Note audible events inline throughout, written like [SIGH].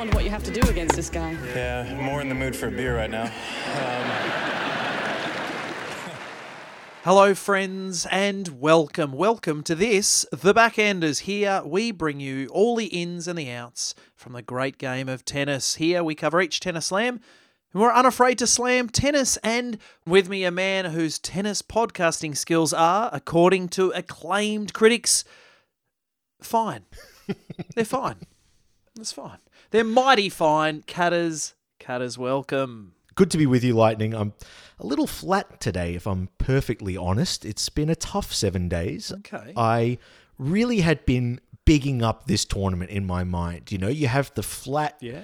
wonder what you have to do against this guy. Yeah, more in the mood for a beer right now. Um, [LAUGHS] Hello, friends, and welcome. Welcome to this, The Backhanders. Here we bring you all the ins and the outs from the great game of tennis. Here we cover each tennis slam, and we're unafraid to slam tennis. And with me, a man whose tennis podcasting skills are, according to acclaimed critics, fine. [LAUGHS] They're fine. That's fine. They're mighty fine. Catters, Catters, welcome. Good to be with you, Lightning. I'm a little flat today, if I'm perfectly honest. It's been a tough seven days. Okay. I really had been bigging up this tournament in my mind. You know, you have the flat, Yeah.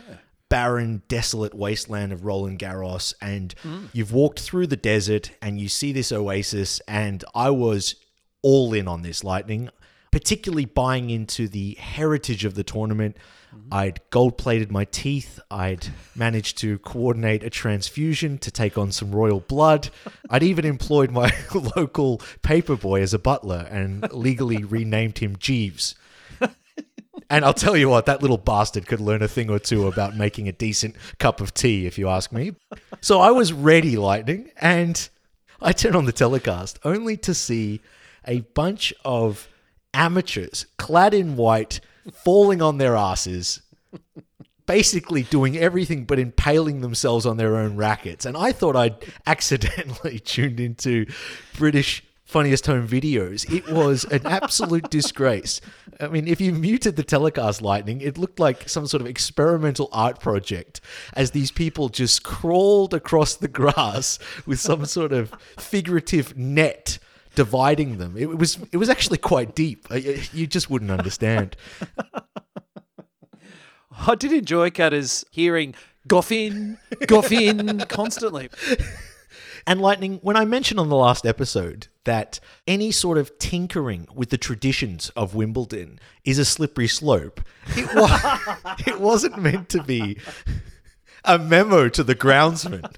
barren, desolate wasteland of Roland Garros, and Mm. you've walked through the desert and you see this oasis, and I was all in on this Lightning, particularly buying into the heritage of the tournament. Mm-hmm. I'd gold plated my teeth. I'd managed to coordinate a transfusion to take on some royal blood. [LAUGHS] I'd even employed my [LAUGHS] local paperboy as a butler and legally [LAUGHS] renamed him Jeeves. And I'll tell you what, that little bastard could learn a thing or two about making a decent cup of tea, if you ask me. So I was ready, Lightning, and I turn on the telecast only to see a bunch of amateurs clad in white falling on their asses, basically doing everything but impaling themselves on their own rackets. And I thought I'd [LAUGHS] accidentally tuned into British funniest home videos. It was an absolute disgrace. I mean, if you muted the telecast lightning, it looked like some sort of experimental art project as these people just crawled across the grass with some sort of figurative net dividing them. It was it was actually quite deep. You just wouldn't understand. [LAUGHS] I did enjoy Cutters hearing Goffin, Goffin constantly. And Lightning, when I mentioned on the last episode that any sort of tinkering with the traditions of Wimbledon is a slippery slope, it, wa- [LAUGHS] it wasn't meant to be a memo to the groundsman.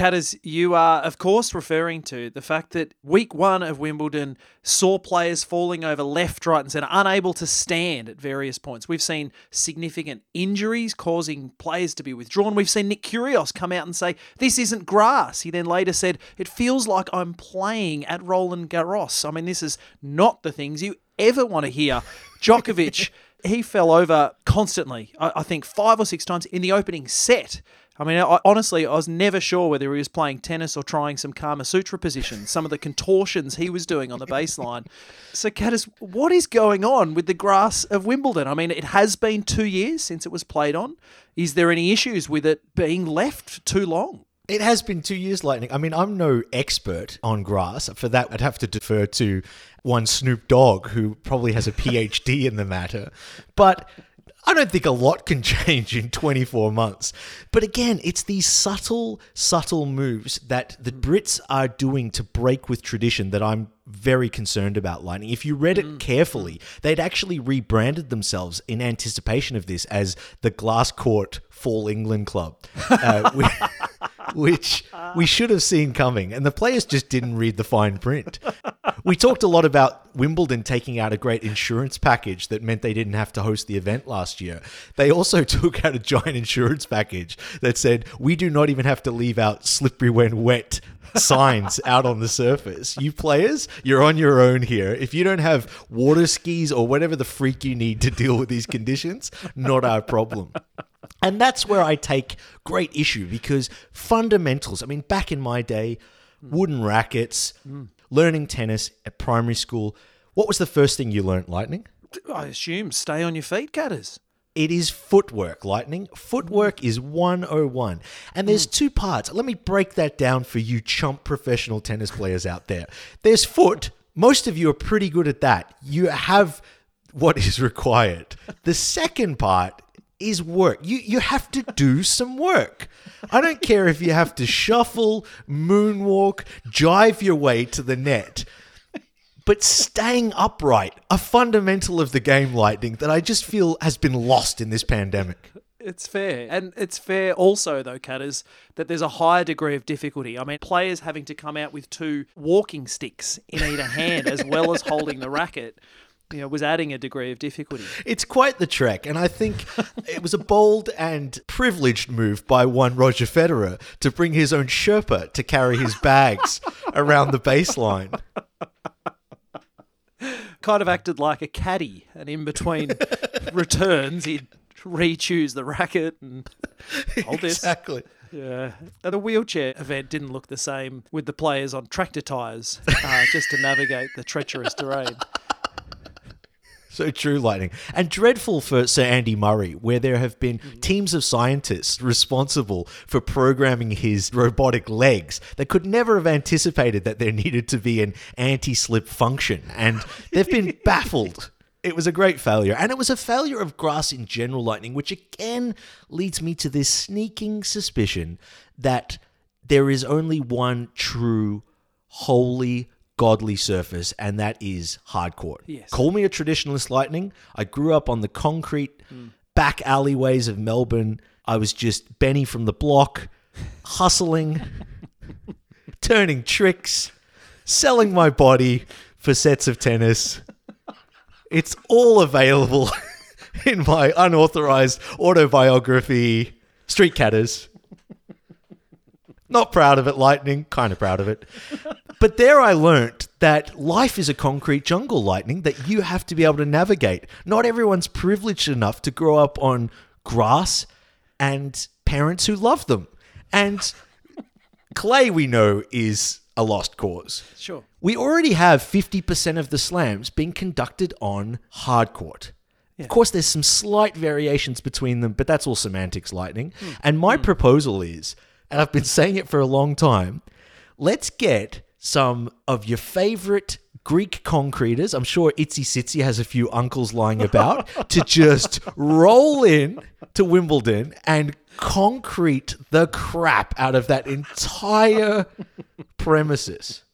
Catters, you are, of course, referring to the fact that week one of Wimbledon saw players falling over left, right, and centre, unable to stand at various points. We've seen significant injuries causing players to be withdrawn. We've seen Nick Kyrgios come out and say, This isn't grass. He then later said, It feels like I'm playing at Roland Garros. I mean, this is not the things you ever want to hear. [LAUGHS] Djokovic, he fell over constantly, I, I think five or six times in the opening set. I mean, I, honestly, I was never sure whether he was playing tennis or trying some Kama Sutra positions, some of the contortions he was doing on the baseline. So, Caddis, what is going on with the grass of Wimbledon? I mean, it has been two years since it was played on. Is there any issues with it being left too long? It has been two years, Lightning. I mean, I'm no expert on grass. For that, I'd have to defer to one Snoop Dogg, who probably has a PhD in the matter. But I don't think a lot can [LAUGHS] change in 24 months. But again, it's these subtle, subtle moves that the hmm. Brits are doing to break with tradition that I'm very concerned about, Lightning. If you read it hmm. carefully, hmm. they'd actually rebranded themselves in anticipation of this as the Glass Court Fall England Club. Uh, [LAUGHS] [LAUGHS] which we should have seen coming, and the players just didn't read the fine print. We talked a lot about Wimbledon taking out a great insurance package that meant they didn't have to host the event last year. They also [LAUGHS] took out a giant insurance package that said, We do not even have to leave out slippery when wet signs out on the surface. You players, you're on your own here. If you don't have water skis or whatever the freak you need to deal with these conditions, not our problem. And that's where I take great issue because fundamentals, I mean, back in my day, wooden rackets, learning tennis at primary school, what was the first thing you learnt, Lightning? I assume stay on your feet, Catters. It is footwork, Lightning. Footwork is 101. And there's hmm. two parts. Let me break that down for you chump professional tennis players out there. There's foot. Most of you are pretty good at that. You have what is required. The second part is work. You you have to do some work. I don't care if you have to shuffle, moonwalk, jive your way to the net. But staying upright, a fundamental of the game lightning that I just feel has been lost in this pandemic. It's fair. And it's fair also, though, Catters, that there's a higher degree of difficulty. I mean, players having to come out with two walking sticks in either hand as well as holding the racket, you know, was adding a degree of difficulty. It's quite the trek, and I think [LAUGHS] it was a bold and privileged move by one Roger Federer to bring his own Sherpa to carry his bags [LAUGHS] around the baseline. Kind of acted like a caddy, and in between [LAUGHS] returns, he'd re-choose the racket and hold this. Exactly. Yeah. And the wheelchair event didn't look the same with the players on tractor tyres uh, just to navigate the treacherous terrain. So true, Lightning. And dreadful for Sir Andy Murray, where there have been mm-hmm. teams of scientists responsible for programming his robotic legs that could never have anticipated that there needed to be an anti slip function. And they've been [LAUGHS] baffled. It was a great failure. And it was a failure of grass in general, Lightning, which again leads me to this sneaking suspicion that there is only one true, holy, godly surface, and that is hardcourt. Yes. Call me a traditionalist, Lightning. I grew up on the concrete hmm. back alleyways of Melbourne. I was just Benny from the block, hustling, [LAUGHS] turning tricks, selling my body for sets of tennis. It's all available [LAUGHS] in my unauthorized autobiography, Street Catters. Not proud of it, Lightning. Kind of proud of it. But there I learnt that life is a concrete jungle, Lightning, that you have to be able to navigate. Not everyone's privileged enough to grow up on grass and parents who love them. And clay, we know, is a lost cause. Sure. We already have 50% of the slams being conducted on hard court. Of course, there's some slight variations between them, but that's all semantics, Lightning. Hmm. And my hmm. proposal is, and I've been saying it for a long time, let's get some of your favorite Greek concreters. I'm sure Itsy Sitsy has a few uncles lying about [LAUGHS] to just roll in to Wimbledon and concrete the crap out of that entire premises.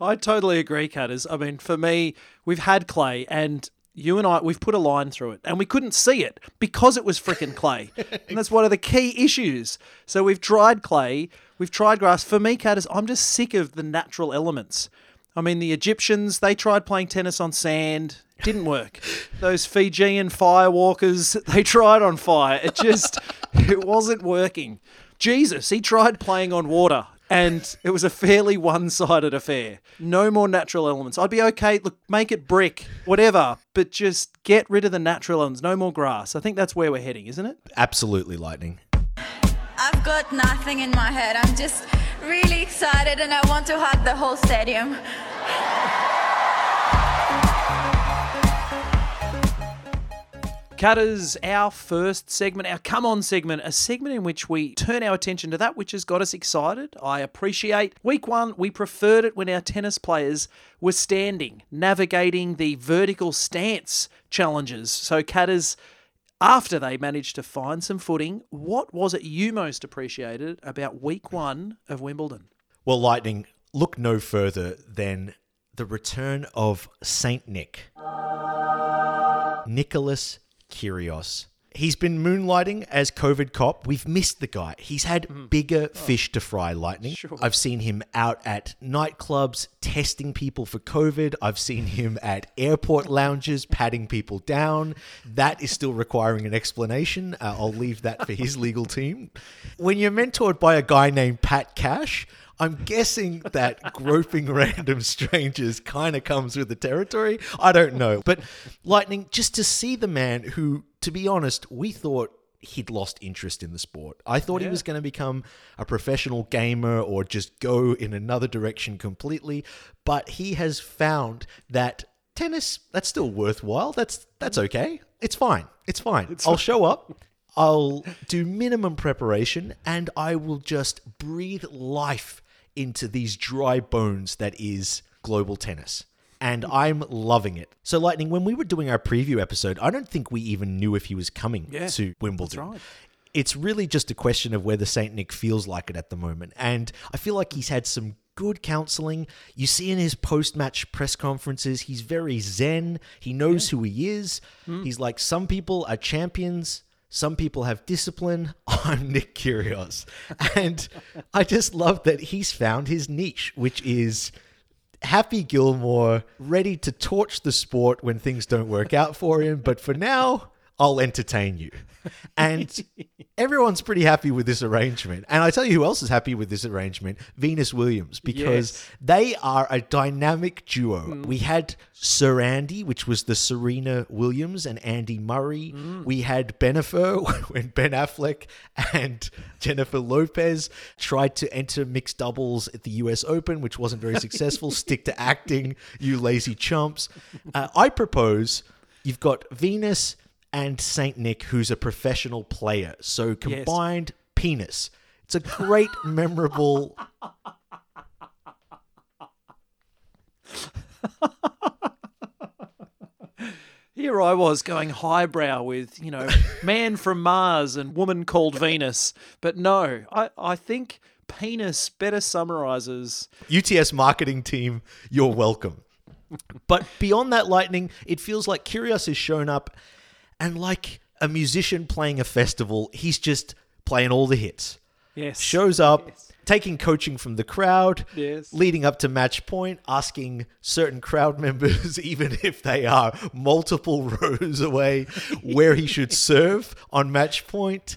I totally agree, Catters. I mean, for me, we've had clay and you and I, we've put a line through it and we couldn't see it because it was freaking clay. [LAUGHS] and that's one of the key issues. So we've tried clay, we've tried grass. For me, Catters, I'm just sick of the natural elements. I mean, the Egyptians, they tried playing tennis on sand. Didn't work. [LAUGHS] Those Fijian firewalkers, [LAUGHS] they tried on fire. It just, it wasn't working. Jesus, he tried playing on water and it was a fairly one-sided affair. No more natural elements. I'd be okay. Look, make it brick, whatever, but just get rid of the natural elements. No more grass. I think that's where we're heading, isn't it? Absolutely, Lightning. I've got nothing in my head. I'm just really excited and I want to hug the whole stadium. Cutters, our first segment, our come on segment, a segment in which we turn our attention to that which has got us excited. I appreciate week one, we preferred it when our tennis players were standing, navigating the vertical stance challenges. So, Cutters, after they managed to find some footing, what was it you most appreciated about week one of Wimbledon? Well, Lightning, look no further than the return of Saint Nick. Nicholas Kyrgios. He's been moonlighting as COVID cop. We've missed the guy. He's had bigger fish to fry, Lightning. I've seen him out at nightclubs testing people for COVID. I've seen him at airport [LAUGHS] lounges patting people down. That is still requiring an explanation. Uh, I'll leave that for his legal team. When you're mentored by a guy named Pat Cash, I'm guessing that groping [LAUGHS] random strangers kind of comes with the territory. I don't know. But Lightning, just to see the man who, to be honest, we thought he'd lost interest in the sport. I thought he was going to become a professional gamer or just go in another direction completely. But he has found that tennis, that's still worthwhile. That's that's okay. It's fine. It's fine. I'll show up. I'll do minimum preparation and I will just breathe life into these dry bones that is global tennis. And I'm loving it. So, Lightning, when we were doing our preview episode, I don't think we even knew if he was coming Yeah, to Wimbledon. right. It's really just a question of whether St. Nick feels like it at the moment. And I feel like he's had some good counseling. You see in his post match press conferences, he's very zen. He knows who he is. Hmm. He's like, some people are champions. Some people have discipline. [LAUGHS] I'm Nick Kyrgios. And I just love that he's found his niche, which is Happy Gilmore, ready to torch the sport when things don't work out for him. But for now, I'll entertain you. And everyone's pretty happy with this arrangement. And I tell you who else is happy with this arrangement Venus Williams, because Yes. they are a dynamic duo. We had Sir Andy, which was the Serena Williams and Andy Murray. We had Benefer [LAUGHS] when Ben Affleck and Jennifer Lopez tried to enter mixed doubles at the US Open, which wasn't very successful. [LAUGHS] Stick to acting, you lazy chumps. Uh, I propose you've got Venus and Saint Nick, who's a professional player. So combined penis. It's a great, [LAUGHS] memorable. Here I was going highbrow with, you know, man from Mars and woman called Venus. But no, I, I think penis better summarizes. UTS marketing team, you're welcome. But beyond that lightning, it feels like Kyrgios has shown up and like a musician playing a festival, he's just playing all the hits. Yes. Shows up, taking coaching from the crowd, Yes. leading up to match point, asking certain crowd [LAUGHS] members, even if they are multiple [LAUGHS] rows away, where he should serve on match point.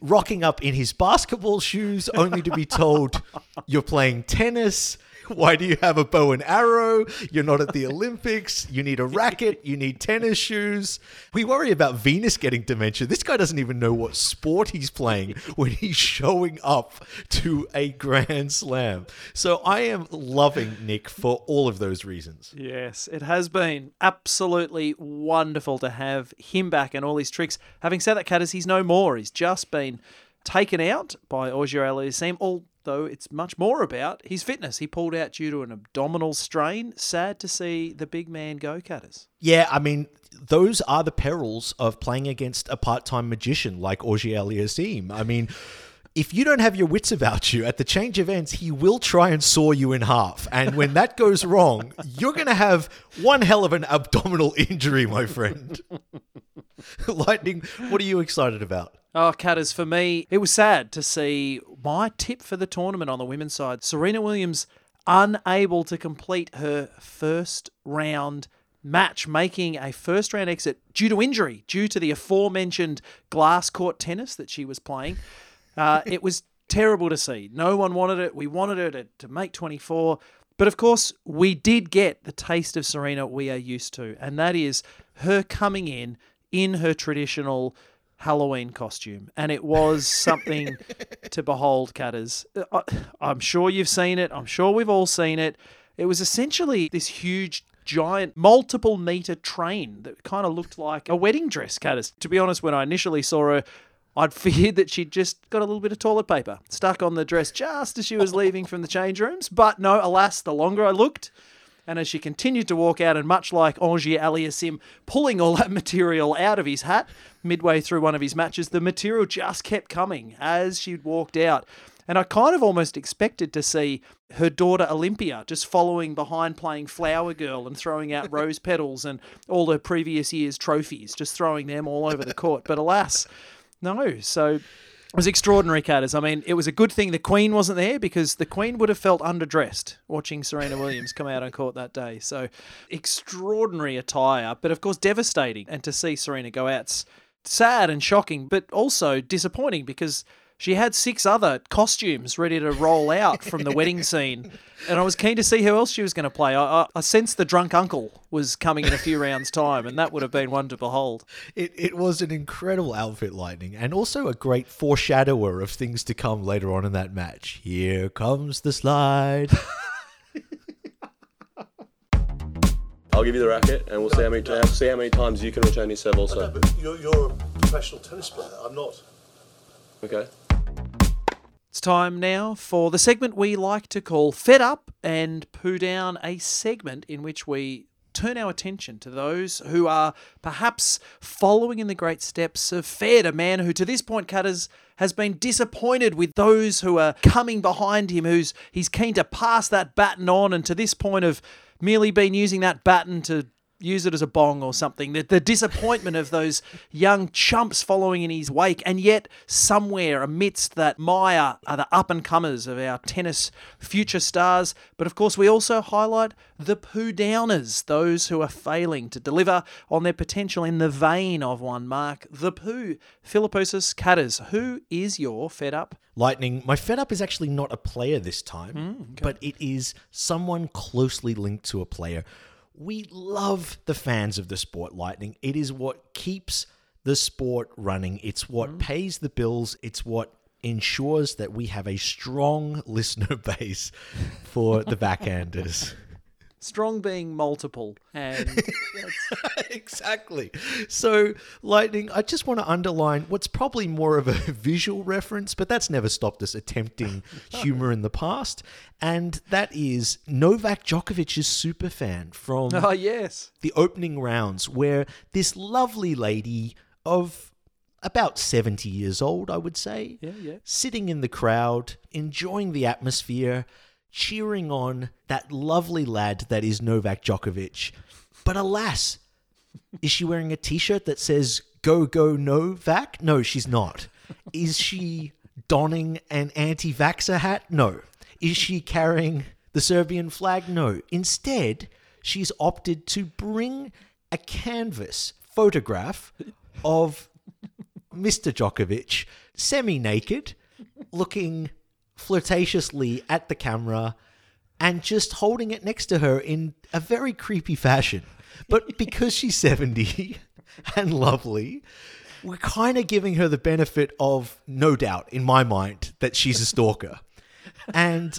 Rocking up in his basketball shoes, only to be told [LAUGHS] you're playing tennis. [LAUGHS] Why do you have a bow and arrow? You're not at the Olympics. You need a racket. You need tennis shoes. We worry about Venus getting dementia. This guy doesn't even know what sport he's playing when he's showing up to a Grand Slam. So I am loving Nick for all of those reasons. Yes, it has been absolutely wonderful to have him back and all his tricks. Having said that, Catters, he's no more. He's just been taken out by Auger Aliassime, although it's much more about his fitness. He pulled out due to an abdominal strain. Sad to see the big man go, Catters. Yeah, I mean, those are the perils of playing against a part-time magician like Auger Aliassime. I mean, if you don't have your wits about you at the change events, he will try and saw you in half. And when that goes wrong, you're going to have one hell of an abdominal [LAUGHS] injury, my friend. [LAUGHS] Lightning, what are you excited about? Oh, Catters, for me, it was sad to see my tip for the tournament on the women's side. Serena Williams unable to complete her first round match, making a first round exit due to injury, due to the aforementioned glass court tennis that she was playing. Uh, it was terrible to see. No one wanted it. We wanted her to, to make 24. But of course, we did get the taste of Serena we are used to, and that is her coming in in her traditional Halloween costume. And it was something [LAUGHS] to behold, Cutters. Uh, I- I'm sure you've seen it. I'm sure we've all seen it. It was essentially this huge, giant, multiple meter train that kind of looked like a wedding dress, Cutters. To be honest, when I initially saw her, I'd [LAUGHS] feared that she'd just got a little bit of toilet paper stuck on the dress just as she was leaving from the change rooms. But no, alas, the longer I looked, and as she continued to walk out, and much like Auger Aliassime pulling all that [LAUGHS] material out of his hat midway through one of his matches, the material just kept coming as she walked out. And I kind of almost expected to see her daughter Olympia just following behind playing Flower Girl and throwing out [LAUGHS] rose petals and all her previous year's trophies, just throwing them all over the court. But alas, no. So it was extraordinary, Catters. I mean, it was a good thing the Queen wasn't there because the Queen would have felt underdressed watching Serena Williams come out on court that day. So extraordinary attire, but of course devastating. And to see Serena go out's sad and shocking, but also disappointing because she had six other costumes ready to roll out from the wedding scene. And I was keen to see who else she was going to play. I, I, I sensed the drunk uncle was coming in a few rounds' time, and that would have been one to behold. It, it was an incredible outfit, Lightning, and also a great foreshadower of things to come later on in that match. Here comes the slide. [LAUGHS] I'll give you the racket, and we'll see how many uh, see how many times you can return your serve. Also, but you're, you're a professional tennis player. I'm not. okay. It's time now for the segment we like to call Fed Up and Poo Down, a segment in which we turn our attention to those who are perhaps following in the great steps of Fed, a man who to this point, Cutters, has been disappointed with those who are coming behind him, who's he's keen to pass that baton on, and to this point of merely been using that baton to use it as a bong or something. The, the disappointment of those young chumps following in his wake, and yet somewhere amidst that mire are the up and comers of our tennis future stars. But of course, we also highlight the poo downers, those who are failing to deliver on their potential in the vein of one Mark the poo. Philippoussis Catters, who is your fed up? Lightning, my fed up is actually not a player this time, Mm, but it is someone closely linked to a player. We love the fans of the sport, Lightning. It is what keeps the sport running, it's what Mm. pays the bills, it's what ensures that we have a strong [LAUGHS] listener base for the backhanders. [LAUGHS] Strong being multiple, and [LAUGHS] exactly. So, Lightning, I just want to underline what's probably more of a [LAUGHS] visual reference, but that's never stopped us attempting [LAUGHS] humor in the past. And that is Novak Djokovic's super fan from oh yes, the opening rounds, where this lovely lady of about 70 years old, I would say, Yeah, yeah. sitting in the crowd, enjoying the atmosphere, cheering on that lovely lad that is Novak Djokovic. But alas, is she wearing a t shirt that says Go, Go, Novak? No, she's not. Is she donning an anti vaxxer hat? No. Is she carrying the Serbian flag? No. Instead, she's opted to bring a canvas photograph of Mr. Djokovic, semi naked, looking flirtatiously at the camera and just holding it next to her in a very creepy fashion. But [LAUGHS] because she's 70 [LAUGHS] and lovely, we're kind of giving her the benefit of no doubt, in my mind, that she's a stalker. And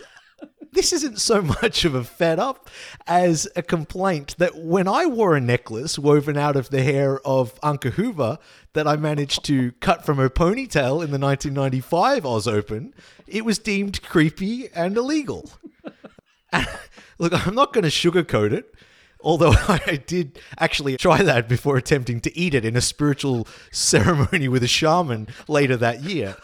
this isn't so [LAUGHS] much of a fed up as a complaint that when I wore a necklace woven out of the hair of Anke Huber that I managed to cut from her ponytail in the 1995 Oz Open, it was deemed creepy and illegal. [LAUGHS] Look, I'm not going to sugarcoat it. Although [LAUGHS] I did actually try that before attempting to eat it in a spiritual ceremony with a shaman later that year.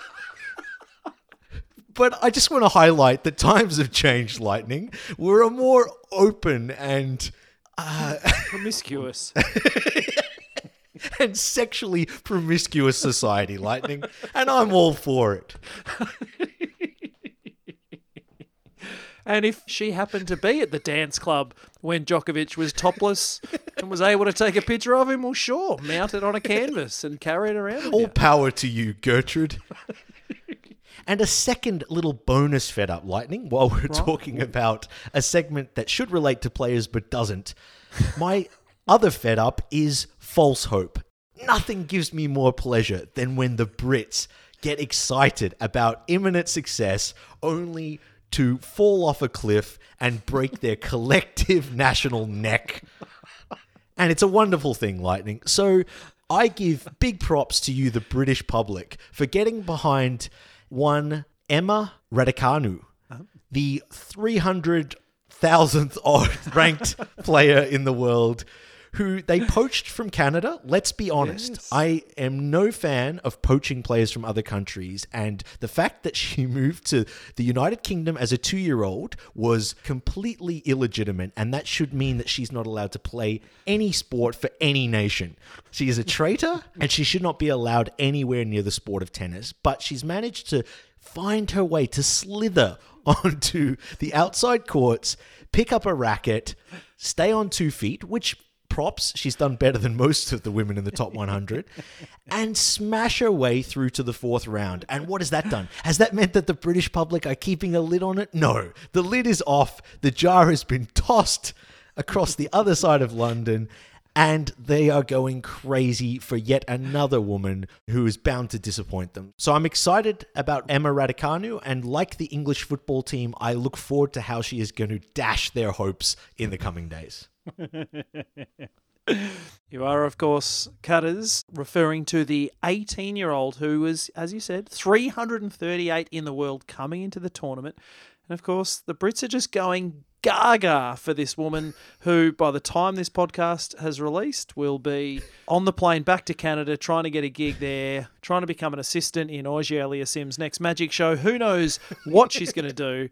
But I just want to highlight that times have changed, Lightning. We're a more open and uh, [LAUGHS] promiscuous. and sexually promiscuous society, Lightning, and I'm all for it. And if she happened to be at the dance club when Djokovic was topless and was able to take a picture of him, well, sure, mount it on a canvas and carry it around. All you. power to you, Gertrude. And a second little bonus fed up lightning while we're talking about a segment that should relate to players but doesn't. My [LAUGHS] other fed up is false hope. Nothing gives me more pleasure than when the Brits get excited about imminent success only to fall off a cliff and break their [LAUGHS] collective national neck. And it's a wonderful thing, Lightning. So I give big props to you, the British public, for getting behind one Emma Raducanu, the 300,000th odd [LAUGHS] ranked player in the world. Who they poached from Canada. Let's be honest. I am no fan of poaching players from other countries. And the fact that she [LAUGHS] moved to the United Kingdom as a two year old was completely illegitimate. And that should mean that she's not allowed to play any sport for any nation. She is a traitor [LAUGHS] and she should not be allowed anywhere near the sport of tennis. But she's managed to find her way to slither [LAUGHS] onto the outside courts, pick up a racket, stay on two feet, which props. She's done better than most of the women in the top 100 and smash her way through to the fourth round. And what has that done? Has that meant that the British public are keeping a lid on it? No. The lid is off. The jar has been tossed across the other side of London. And they are going crazy for yet another woman who is bound to disappoint them. So I'm excited about Emma Raducanu, and like the English football team, I look forward to how she is going to dash their hopes in the coming days. [LAUGHS] You are, of course, Cutters, referring to the 18 year old who was, as you said, 338 in the world coming into the tournament. And of course, the Brits are just going gaga for this woman who, by the time this podcast has released, will be on the plane back to Canada trying to get a gig there, trying to become an assistant in Auger Aliassime's next magic show. Who knows what she's going to do?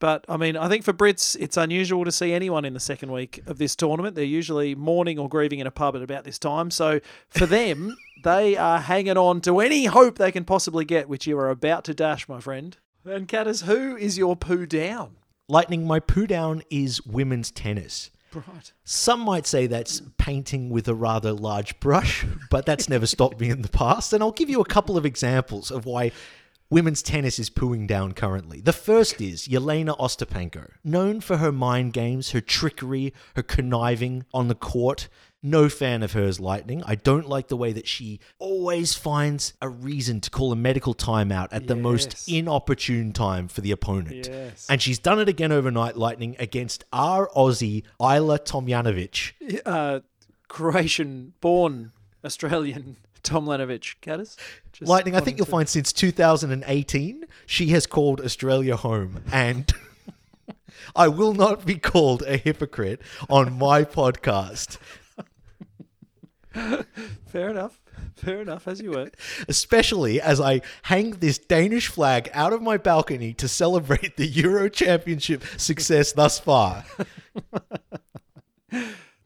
But I mean, I think for Brits, it's unusual to see anyone in the second week of this tournament. They're usually mourning or grieving in a pub at about this time. So for them, [LAUGHS] they are hanging on to any hope they can possibly get, which you are about to dash, my friend. And Catters, who is your poo down? Lightning, my poo down is women's tennis. Right. Some might say that's painting with a rather large brush, but that's never stopped me in the past. And I'll give you a couple of examples of why women's tennis is pooing down currently. The first is Jelena Ostapenko, known for her mind games, her trickery, her conniving on the court. No fan of hers, Lightning. I don't like the way that she always finds a reason to call a medical timeout at the most inopportune time for the opponent. Yes. And she's done it again overnight, Lightning, against our Aussie, Ajla Tomljanovic. Uh, Croatian born Australian Tomljanovic. Just Lightning, I think you'll find since 2018, she has called Australia home. And [LAUGHS] I will not be called a hypocrite on my podcast, [LAUGHS] Fair enough. Fair enough, as you were. especially as I hang this Danish flag out of my balcony to celebrate the Euro Championship success thus far. [LAUGHS]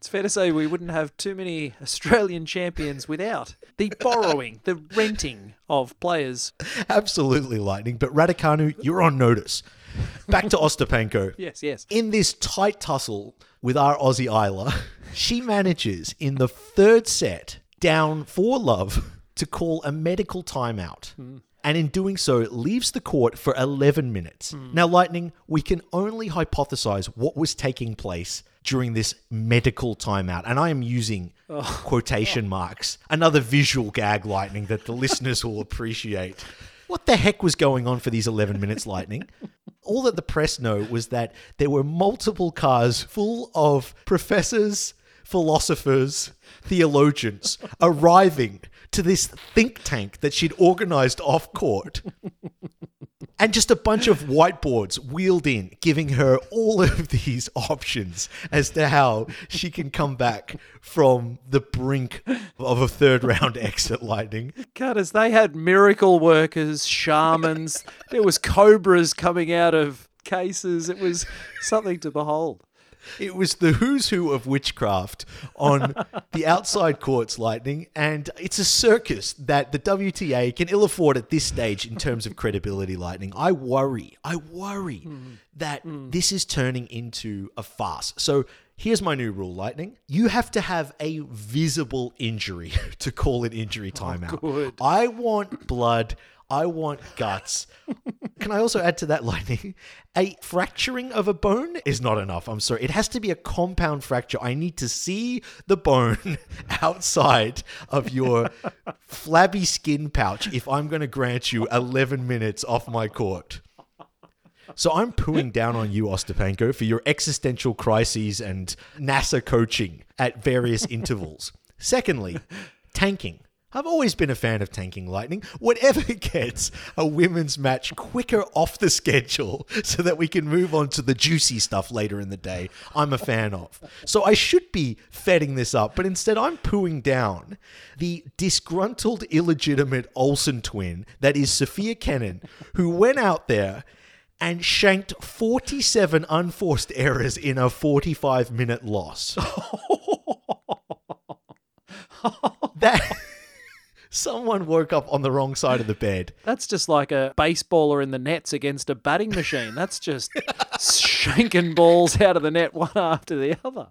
It's fair to say we wouldn't have too many Australian champions without the borrowing, the renting of players. Absolutely, Lightning. But Raducanu, you're on notice. Back to Ostapenko. [LAUGHS] Yes, yes. in this tight tussle with our Aussie Ajla, she manages in the third set, down for love, to call a medical timeout. Hmm. And in doing so, leaves the court for 11 minutes. Hmm. Now, Lightning, we can only hypothesize what was taking place during this medical timeout. And I am using oh. quotation marks. Another visual gag, Lightning, that the [LAUGHS] listeners will appreciate. What the heck was going on for these 11 minutes, Lightning? all that the press know was that there were multiple cars full of professors, philosophers, theologians arriving to this think tank that she'd organized off court. [LAUGHS] And just a bunch of whiteboards wheeled in, giving her all of these options as to how she can come back from the brink of a third round exit lightning. Cutters, they had miracle workers, shamans. there was cobras coming out of cases. It was something to behold. It was the who's who of witchcraft on the outside courts, Lightning, and it's a circus that the WTA can ill afford at this stage in terms of credibility, Lightning. I worry, I worry hmm. that hmm. this is turning into a farce. So here's my new rule, Lightning. You have to have a visible injury [LAUGHS] to call an injury oh, timeout. good. I want blood. I want guts. Can I also add to that, Lightning? A fracturing of a bone is not enough. I'm sorry. It has to be a compound fracture. I need to see the bone [LAUGHS] outside of your flabby skin pouch if I'm going to grant you 11 minutes off my court. So I'm pooing down on you, Ostapenko, for your existential crises and NASA coaching at various intervals. Secondly, tanking. I've always been a fan of tanking lightning. Whatever [LAUGHS] gets a women's match quicker off the schedule [LAUGHS] so that we can move on to the juicy stuff later in the day, I'm a fan of. So I should be fetting this up, but instead I'm pooing down the disgruntled, illegitimate Olsen twin that is Sophia Kenin, who went out there and shanked 47 unforced errors in a 45 minute loss. [LAUGHS] that someone woke up on the wrong side of the bed. That's just like a baseballer in the nets against a batting machine. That's just [LAUGHS] shanking balls out of the net one after the other.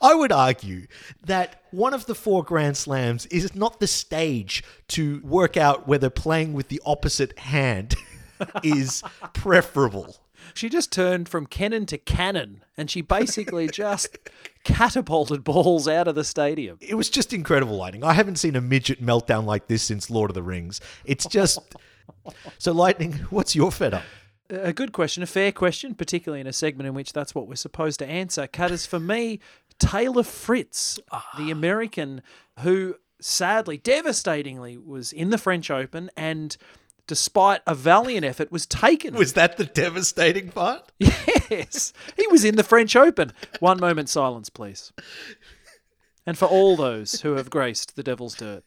I would argue that one of the four Grand Slams is not the stage to work out whether playing with the opposite hand [LAUGHS] is preferable. She just turned from Kenin to cannon and she basically [LAUGHS] just catapulted balls out of the stadium. It was just incredible lighting. I haven't seen a midget meltdown like this since Lord of the Rings. It's just. [LAUGHS] So, Lightning, what's your fed up? A good question, a fair question, particularly in a segment in which that's what we're supposed to answer. Cutters, for me, Taylor Fritz, the ah. American who sadly, devastatingly, was in the French Open and despite a valiant effort, was taken. Was that the devastating part? [LAUGHS] Yes, he was in the French Open. One moment silence, please. And for all those who have graced the Devil's Dirt.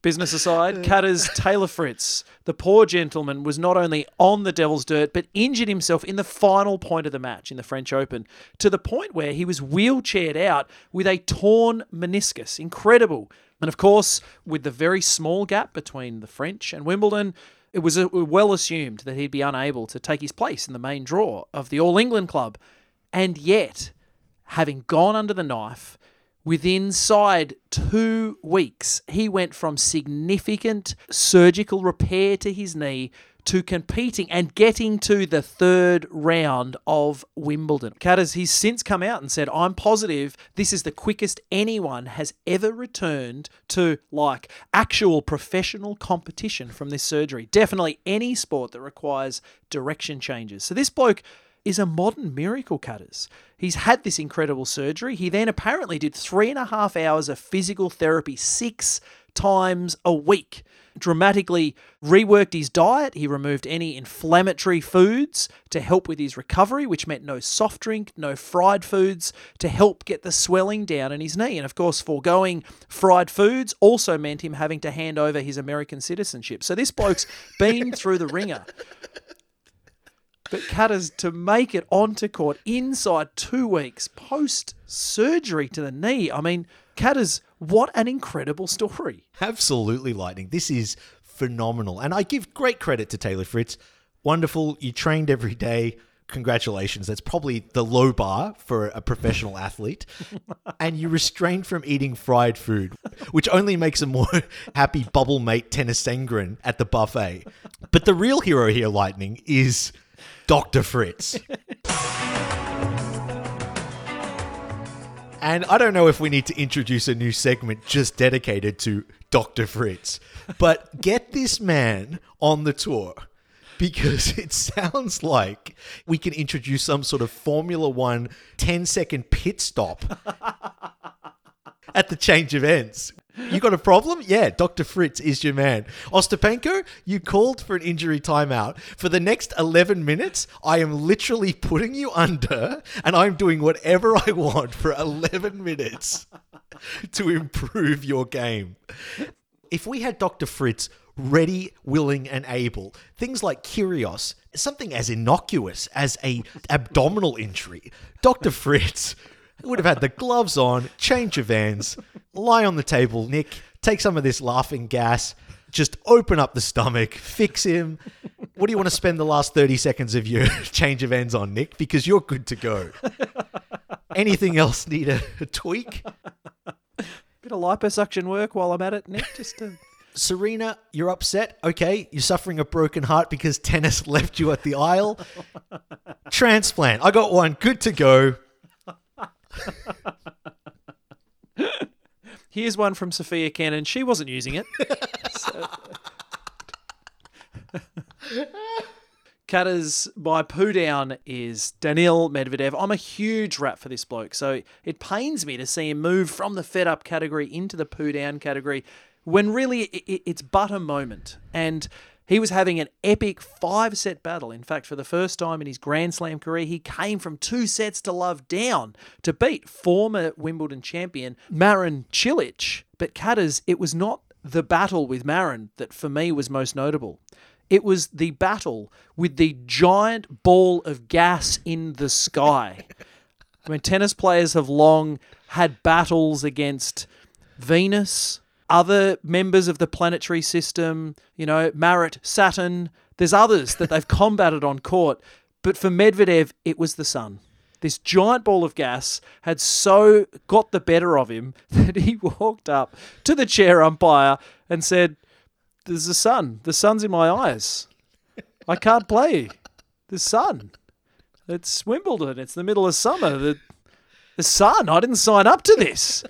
Business aside, Cutter's Taylor Fritz, the poor gentleman, was not only on the Devil's Dirt, but injured himself in the final point of the match in the French Open to the point where he was wheelchaired out with a torn meniscus. Incredible. And of course, with the very small gap between the French and Wimbledon, it was uh, well assumed that he'd be unable to take his place in the main draw of the All England Club. And yet, having gone under the knife, within inside two weeks, he went from significant surgical repair to his knee to competing and getting to the third round of Wimbledon. Catters, he's since come out and said, I'm positive this is the quickest anyone has ever returned to like actual professional competition from this surgery. Definitely any sport that requires direction changes. So this bloke is a modern miracle cutters. He's had this incredible surgery. He then apparently did three and a half hours of physical therapy six times a week. Dramatically reworked his diet. He removed any inflammatory foods to help with his recovery, which meant no soft drink, no fried foods to help get the swelling down in his knee. And of course, foregoing fried foods also meant him having to hand over his American citizenship. So this bloke's been [LAUGHS] through the ringer. But Cutters to make it onto court inside two weeks post surgery to the knee. I mean, Cutters, what an incredible story. Absolutely, Lightning. This is phenomenal. And I give great credit to Taylor Fritz. Wonderful. You trained every day. Congratulations. That's probably the low bar for a professional athlete. [LAUGHS] And you restrained from eating fried food, which only makes a more [LAUGHS] happy bubble mate Tennys Sandgren at the buffet. But the real hero here, Lightning, is Dr. Fritz. [LAUGHS] And I don't know if we need to introduce a new segment just dedicated to Dr. Fritz, but get this man on the tour because [LAUGHS] it sounds like we can introduce some sort of Formula One 10 second pit stop [LAUGHS] at the change of ends. You got a problem? Yeah, Dr. Fritz is your man. Ostapenko, you called for an injury timeout. For the next 11 minutes, I am literally putting you under and I'm doing whatever I want for 11 minutes to improve your game. If we had Dr. Fritz ready, willing, and able, things like Kyrgios, something as innocuous as a abdominal injury, Dr. Fritz would have had the gloves on, change of ends, lie on the table, Nick, take some of this laughing gas, just open up the stomach, fix him. What do you want to spend the last 30 seconds of your [LAUGHS] change of ends on, Nick? Because you're good to go. Anything else need a, a tweak? Bit of liposuction work while I'm at it, Nick. Just to... Serena, you're upset. Okay, you're suffering a broken heart because tennis [LAUGHS] left you at the aisle. Transplant. I got one. Good to go. [LAUGHS] Here's one from Sophia Cannon. She wasn't using it. [LAUGHS] Cutters, by poo down is Daniil Medvedev. I'm a huge rat for this bloke, so it pains me to see him move from the fed up category into the poo down category when really it's but a moment. And he was having an epic five set battle. In fact, for the first time in his Grand Slam career, he came from two sets to love down to beat former Wimbledon champion Marin Cilic. But Cutters, it was not the battle with Marin that for me was most notable. It was the battle with the giant ball of gas in the sky. [LAUGHS] I mean, tennis players have long had battles against Venus, other members of the planetary system, you know, Marat, Saturn. There's others that they've combated on court. But for Medvedev, it was the sun. This giant ball of gas had so got the better of him [LAUGHS] that he walked up to the chair umpire and said, There's the sun. The sun's in my eyes. I can't play. The sun. It's Wimbledon. It's the middle of summer. The, the sun. I didn't sign up to this.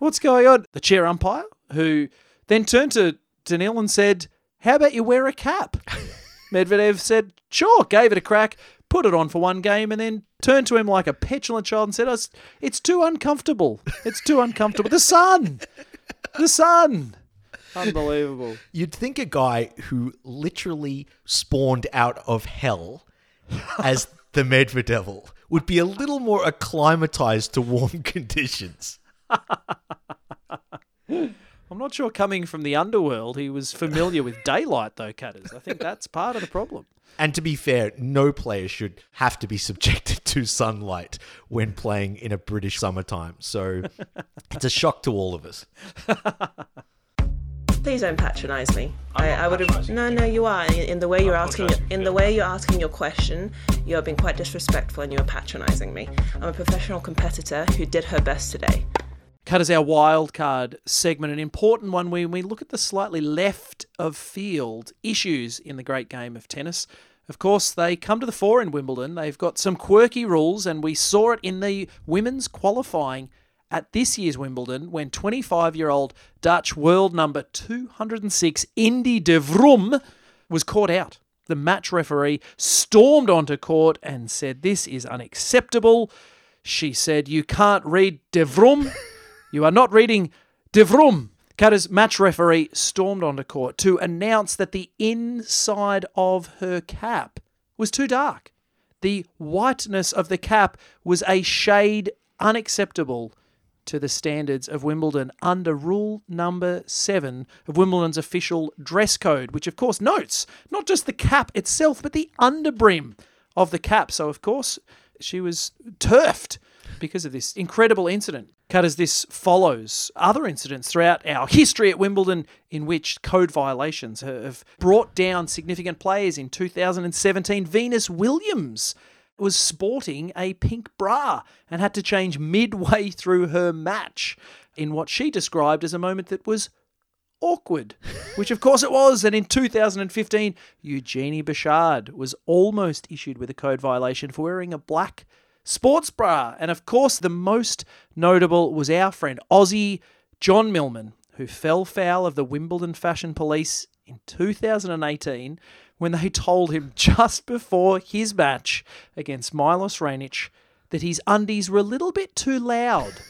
What's going on? The chair umpire, who then turned to Daniil and said, How about you wear a cap? [LAUGHS] Medvedev said, Sure, gave it a crack, put it on for one game, and then turned to him like a petulant child and said, "It's- It's too uncomfortable. It's too uncomfortable. The sun! The sun! Unbelievable. You'd think a guy who literally spawned out of hell as the Medvedevil would be a little more acclimatized to warm [LAUGHS] conditions. I'm not sure coming from the underworld, he was familiar with daylight, though, Cutters. I think that's part of the problem. And to be fair, no player should have to be subjected [LAUGHS] to sunlight when playing in a British summertime. So [LAUGHS] it's a shock to all of us. Please don't patronise me. I, I would have. No, no, you are. In, in the way you're asking, in the way you're asking your question, you have been quite disrespectful and you are patronising me. I'm a professional competitor who did her best today. Cut as our wild card segment, an important one when we look at the slightly left of field issues in the great game of tennis. Of course, they come to the fore in Wimbledon. They've got some quirky rules, and we saw it in the women's qualifying at this year's Wimbledon when 25 year old Dutch world number 206 Indy de Vroom was caught out. The match referee stormed onto court and said, This is unacceptable. She said, You can't read de Vroom. [LAUGHS] You are not reading de Vroom. Kata's match referee stormed onto court to announce that the inside of her cap was too dark. The whiteness of the cap was a shade unacceptable to the standards of Wimbledon under rule number seven of Wimbledon's official dress code, which of course notes not just the cap itself, but the underbrim of the cap. So, of course, she was turfed because of this incredible incident. Cut as this follows other incidents throughout our history at Wimbledon in which code violations have brought down significant players. In 2017, Venus Williams was sporting a pink bra and had to change midway [LAUGHS] through her match in what she described as a moment that was awkward, [LAUGHS] which of course it was. And in 2015, Eugenie Bouchard was almost issued with a code violation for wearing a black sports bra. And of course, the most notable was our friend Aussie John Millman, who fell foul of the Wimbledon Fashion Police in 2018 when they [LAUGHS] told him just before his match against Milos Raonic that his undies were a little bit too loud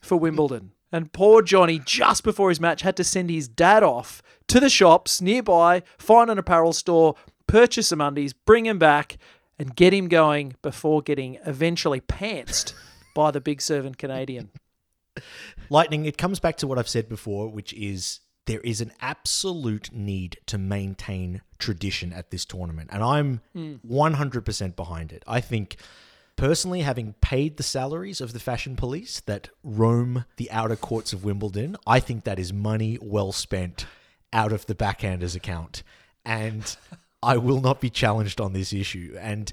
for Wimbledon. [LAUGHS] And poor Johnny, just before his match, had to send his dad off to the shops nearby, find an apparel store, purchase some undies, bring him back, and get him going before getting eventually pantsed by the big servant Canadian. [LAUGHS] Lightning, it comes back to what I've said before, which is there is an absolute need to maintain tradition at this tournament. And I'm 100% behind it. I think, personally, having paid the salaries of the fashion police that roam the outer courts of Wimbledon, I think that is money well spent out of the backhander's account. And I will not be challenged on this issue. And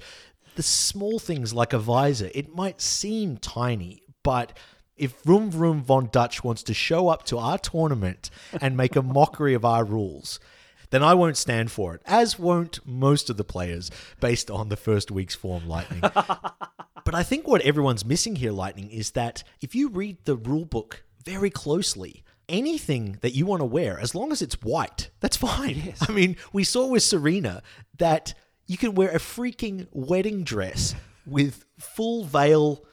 the small things like a visor, it might seem tiny, but if Vroom Vroom Von Dutch wants to show up to our tournament and make a [LAUGHS] mockery of our rules, then I won't stand for it, as won't most of the players based on the first week's form lightning. [LAUGHS] but I think what everyone's missing here, Lightning, is that if you read the rule book very closely, anything that you want to wear, as long as it's white, that's fine. I mean, we saw with Serena that you can wear a freaking wedding dress with full veil,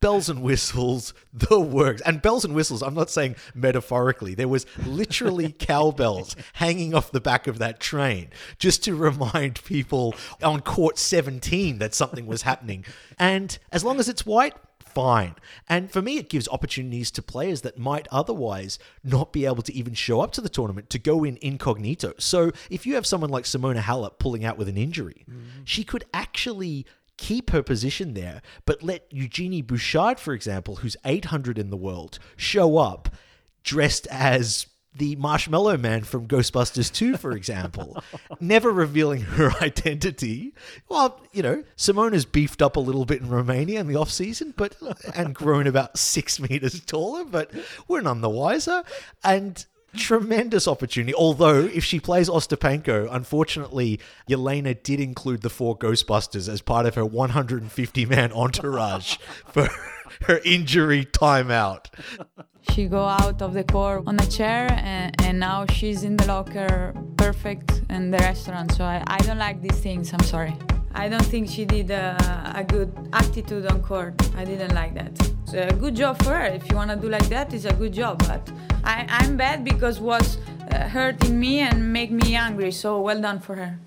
bells and whistles, [LAUGHS] the works. And bells and whistles, I'm not saying metaphorically. There was literally [LAUGHS] cowbells hanging off the back of that train just to remind people on court 17 that something was happening. And as long as it's white, fine. And for me, it gives opportunities to players that might otherwise not be able to even show up to the tournament to go in incognito. So if you have someone like Simona Halep pulling out with an injury, mm-hmm. she could actually keep her position there, but let Eugenie Bouchard, for example, who's 800 in the world, show up dressed as the Marshmallow Man from Ghostbusters 2, for example, [LAUGHS] never revealing her identity. Well, you know, Simona's beefed up a little bit in Romania in the off season, but and grown about six meters taller, but we're none the wiser. And tremendous opportunity. Although, if she plays Ostapenko, unfortunately, Jelena did include the four Ghostbusters as part of her 150 man entourage [LAUGHS] for her injury timeout. She go out of the court on a chair and, and now she's in the locker perfect in the restaurant. So I, I don't like these things. I'm sorry. I don't think she did a, a good attitude on court. I didn't like that. It's a good job for her. If you want to do like that, it's a good job. But I, I'm bad because was uh, hurting me and make me angry. So well done for her.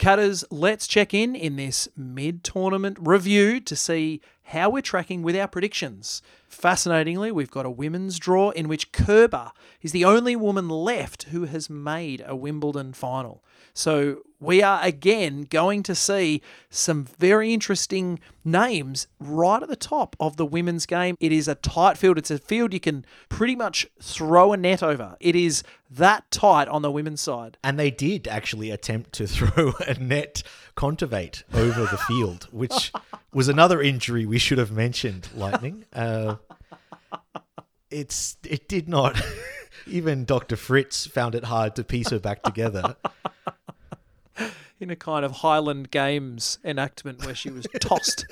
Cutters, let's check in in this mid tournament review to see how we're tracking with our predictions. Fascinatingly, we've got a women's draw in which Kerber is the only woman left who has made a Wimbledon final. So we are again going to see some very interesting names right at the top of the women's game. It is a tight field. It's a field you can pretty much throw a net over. It is that tight on the women's side. And they did actually attempt to [LAUGHS] throw a net Kontaveit over the field, which [LAUGHS] was another injury we should have mentioned, Lightning. Uh, it's It did not. [LAUGHS] Even Dr. Fritz found it hard to piece her back together. [LAUGHS] in a kind of Highland Games enactment where she was tossed.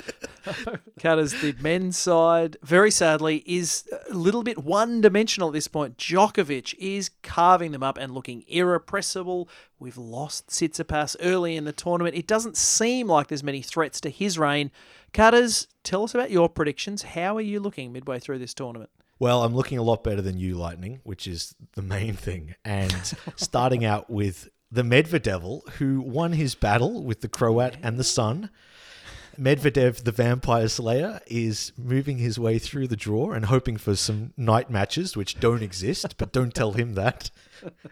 [LAUGHS] Cutters, the men's side, very sadly, is a little bit one dimensional at this point. Djokovic is carving them up and looking irrepressible. We've lost Tsitsipas early in the tournament. It doesn't seem like there's many threats to his reign. Cutters, tell us about your predictions. How are you looking midway through this tournament? Well, I'm looking a lot better than you, Lightning, which is the main thing. And [LAUGHS] starting out with the Medvedev, who won his battle with the Croat and the Sun. Medvedev, the Vampire Slayer, is moving his way through the draw and hoping for some night matches, which don't exist, but don't tell him that.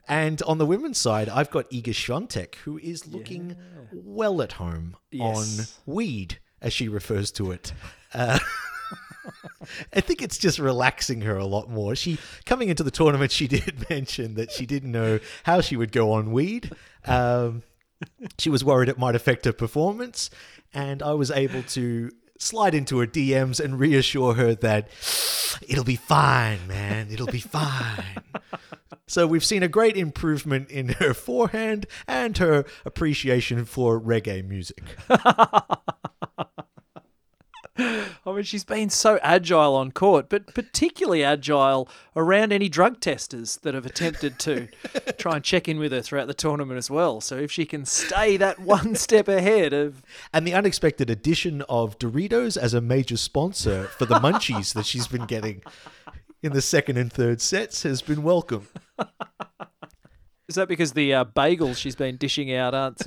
And on the women's side, I've got Iga Swiatek, who is looking yeah. well at home yes. on weed, as she refers to it. Uh, [LAUGHS] I think it's just relaxing her a lot more. She coming into the tournament, she [LAUGHS] did mention that she didn't know how she would go on weed. Um, she was worried it might affect her performance, and I was able to slide into her DMs and reassure her that it'll be fine, man. It'll be fine. so we've seen a great improvement in her forehand and her appreciation for reggae music. [LAUGHS] I mean, she's been so agile on court, but particularly agile around any drug testers that have attempted to [LAUGHS] try and check in with her throughout the tournament as well. So if she can stay that one [LAUGHS] step ahead of. And the unexpected addition of Doritos as a major sponsor for the munchies that she's been getting in the second and third sets has been welcome. [LAUGHS] Is that because the uh, bagels she's been dishing out aren't,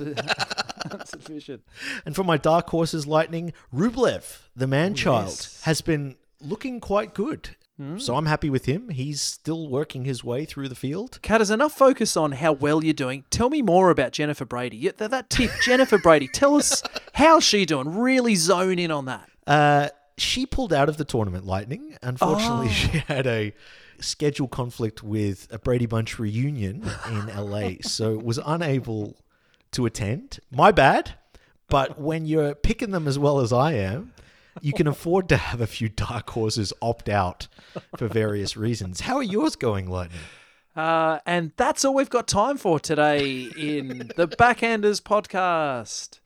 [LAUGHS] sufficient? And for my dark horses, Lightning, Rublev, the man child, yes. has been looking quite good. Mm. So I'm happy with him. He's still working his way through the field. Kat, there's enough focus on how well you're doing. Tell me more about Jennifer Brady. That, that tip, [LAUGHS] Jennifer Brady, tell us how's she doing? Really zone in on that. Uh, she pulled out of the tournament, Lightning. Unfortunately, oh. [LAUGHS] she had a schedule conflict with a Brady Bunch reunion in LA, so was unable to attend. My bad. But when you're picking them as well as I am, you can afford to have a few dark horses opt out for various reasons. How are yours going, Lightning? Uh, and that's all we've got time for today in the Backhanders podcast.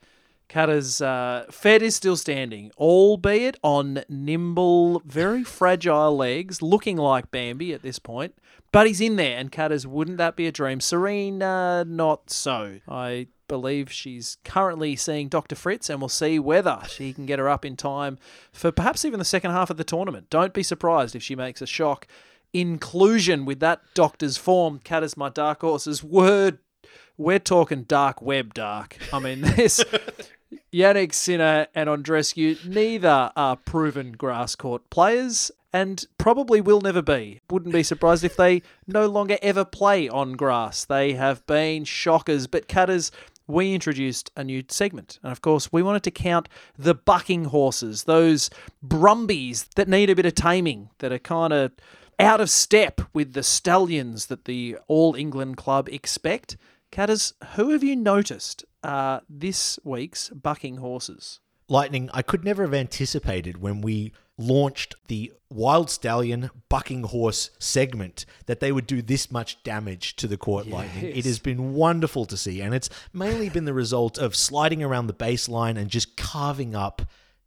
Cutter's uh, Fed is still standing, albeit on nimble, very fragile legs, looking like Bambi at this point. But he's in there, and Cutter's wouldn't that be a dream? Serena, not so. I believe she's currently seeing Dr. Fritz, and we'll see whether she can get her up in time for perhaps even the second half of the tournament. Don't be surprised if she makes a shock inclusion with that doctor's form. Cutter's my dark horse's word we're talking dark web dark. I mean, [LAUGHS] this Jannik Sinner and Andreescu, neither are proven grass court players and probably will never be. Wouldn't be surprised if they no longer ever play on grass. They have been shockers, but cutters. We introduced a new segment, and of course, we wanted to count the bucking horses, those brumbies that need a bit of taming, that are kind of out of step with the stallions that the All England club expect. Catters, who have you noticed are this week's bucking horses? Lightning, I could never have anticipated when we launched the Wild Stallion bucking horse segment that they would do this much damage to the court yes. lightning. It has been wonderful to see, and it's mainly been the result of sliding around the baseline and just carving up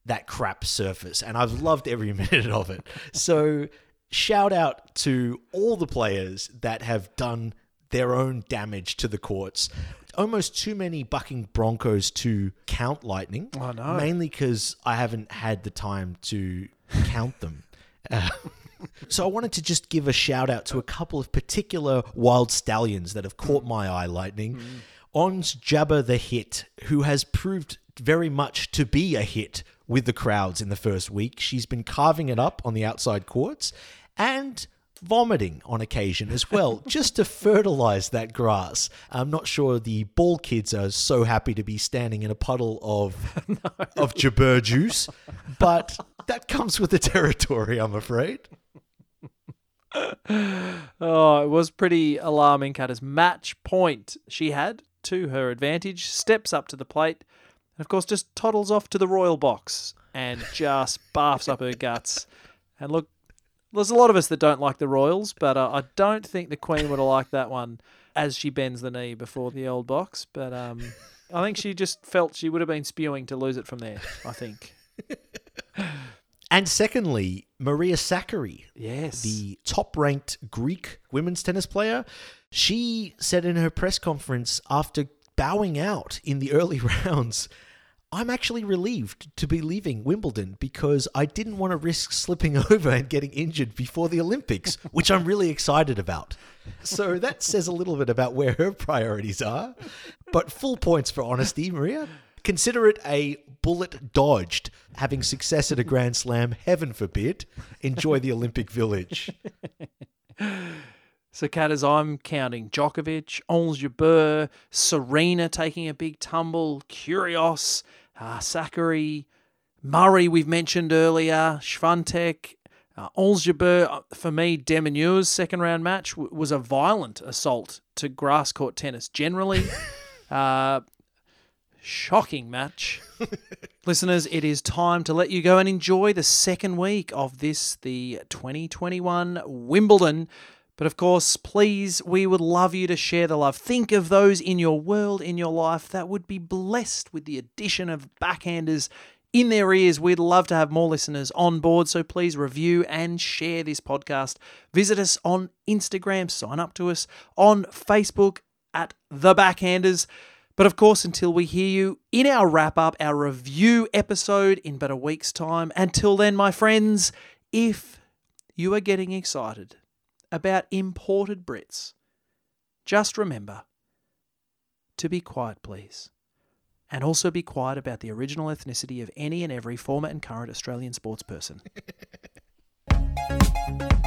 that crap surface. And I've loved every [LAUGHS] minute of it. So shout out to all the players that have done their own damage to the courts. Almost too many bucking Broncos to count lightning. I know. Mainly because I haven't had the time to count them. [LAUGHS] Uh, So I wanted to just give a shout out to a couple of particular wild stallions that have caught my eye, Lightning. Ons Jabba the Hit, who has proved very much to be a hit with the crowds in the first week. She's been carving it up on the outside courts and vomiting on occasion as well, [LAUGHS] just to fertilize that grass. I'm not sure the ball kids are so happy to be standing in a puddle of [LAUGHS] of jabber juice, but that comes with the territory, I'm afraid. Oh, it was pretty alarming. Cutters match point she had to her advantage, steps up to the plate, and of course just toddles off to the royal box and just barfs up her guts. And look, there's a lot of us that don't like the royals, but uh, I don't think the queen would have liked that one as she bends the knee before the old box. But um, I think she just felt she would have been spewing to lose it from there. I think. [LAUGHS] And secondly, Maria Sakkari, Yes. the top ranked Greek women's tennis player, she said in her press conference after bowing out in the early [LAUGHS] rounds, I'm actually relieved to be leaving Wimbledon because I didn't want to risk slipping [LAUGHS] over and getting injured before the Olympics, which I'm really excited about. So that says a little bit about where her priorities are. But full points for honesty, Maria. Consider it a bullet dodged. Having success at a Grand Slam, heaven forbid. Enjoy the Olympic Village. [LAUGHS] So, Kat, as I'm counting Djokovic, Ons Jabeur, Serena taking a big tumble, Kyrgios, uh, Sakkari, Murray, we've mentioned earlier, Swiatek, uh, Ons Jabeur, uh, for me, de Minaur's second round match w- was a violent assault to grass court tennis generally. [LAUGHS] uh, shocking match. [LAUGHS] Listeners, it is time to let you go and enjoy the second week of this, the 2021 Wimbledon. But of course, please, we would love you to share the love. Think of those in your world, in your life, that would be blessed with the addition of backhanders in their ears. We'd love to have more listeners on board, so please review and share this podcast. Visit us on Instagram, sign up to us on Facebook at The Backhanders. But of course, until we hear you in our wrap up, our review episode in but a week's time, until then, my friends, if you are getting excited about imported Brits, just remember to be quiet, please. And also be quiet about the original ethnicity of any and every former and current Australian sportsperson. [LAUGHS]